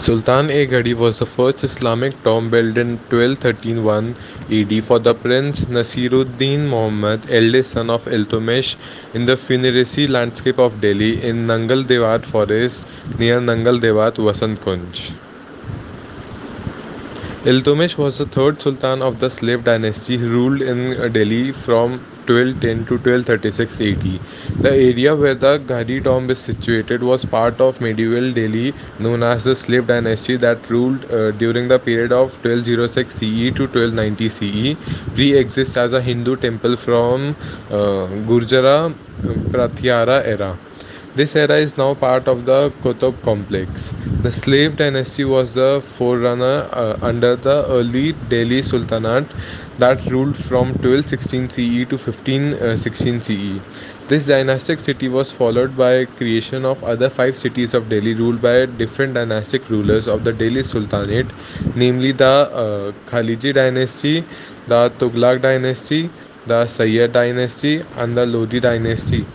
Sultan-e-Garhi was the first Islamic tomb built in 1213-1 AD for the Prince Nasiruddin Muhammad, eldest son of Iltutmish, in the funerary landscape of Delhi in Nangal Devat forest near Nangal Devat, Vasant Kunj. Iltutmish was the third sultan of the slave dynasty who ruled in Delhi from 1210 to 1236 AD. The area where the Ghari tomb is situated was part of medieval Delhi known as the slave dynasty that ruled uh, during the period of 1206 CE to 1290 CE. Pre-exists as a Hindu temple from uh, Gurjara Pratihara era. This era is now part of the Qutub complex. The slave dynasty was the forerunner uh, under the early Delhi Sultanate that ruled from 1216 CE to 1516 CE. This dynastic city was followed by creation of other five cities of Delhi ruled by different dynastic rulers of the Delhi Sultanate, namely the uh, Khaliji dynasty, the Tughlaq dynasty, the Sayyid dynasty, and the Lodi dynasty.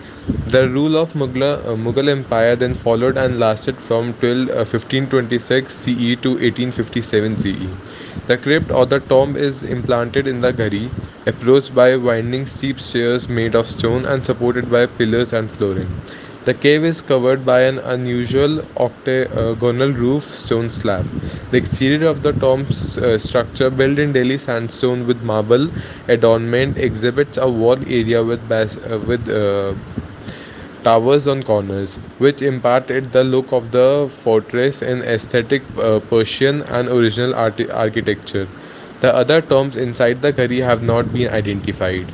The rule of Mughal, uh, Mughal Empire then followed and lasted from 12, uh, 1526 CE to 1857 CE. The crypt or the tomb is implanted in the Ghari, approached by winding steep stairs made of stone and supported by pillars and flooring. The cave is covered by an unusual octagonal roof stone slab. The exterior of the tomb uh, structure, built in Delhi sandstone with marble adornment, exhibits a wall area with, bas- uh, with uh, towers on corners, which imparted the look of the fortress in aesthetic uh, Persian and original arti- architecture. The other tombs inside the Ghari have not been identified.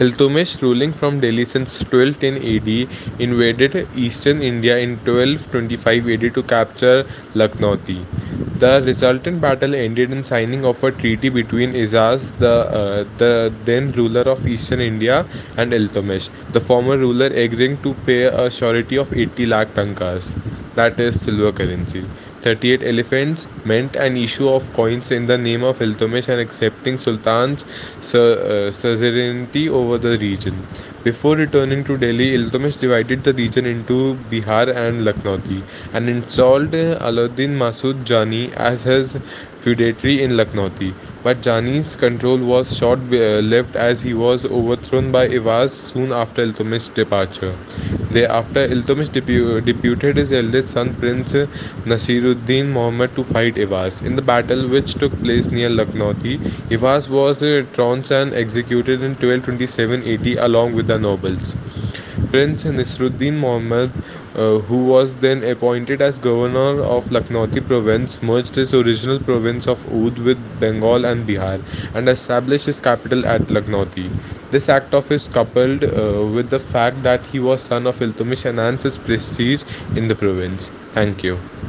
Iltutmish, ruling from Delhi since 1210 AD, invaded eastern India in 1225 AD to capture Lucknow. The resultant battle ended in signing of a treaty between Ivaz, the, uh, the then ruler of eastern India, and Iltutmish, the former ruler agreeing to pay a surety of 80 lakh tankas, that is silver currency. 38 elephants meant an issue of coins in the name of Iltutmish and accepting Sultan's uh, suzerainty over the region. Before returning to Delhi, Iltutmish divided the region into Bihar and Lucknow and installed Alauddin Masud Jani as his feudatory in Lucknow. But Jani's control was short lived as he was overthrown by Ivaz soon after Iltutmish's departure. Thereafter, Iltutmish depu- deputed his eldest son Prince Nasiruddin Muhammad to fight Ivaz. In the battle which took place near Lucknow, Ivaz was uh, trounced and executed in 1227 AD along with the nobles. Prince Nasiruddin Muhammad, uh, who was then appointed as governor of Lucknow province, merged his original province of Oudh with Bengal and Bihar and established his capital at Lucknow. This act of his, coupled uh, with the fact that he was son of Iltutmish, enhanced his prestige in the province. Thank you.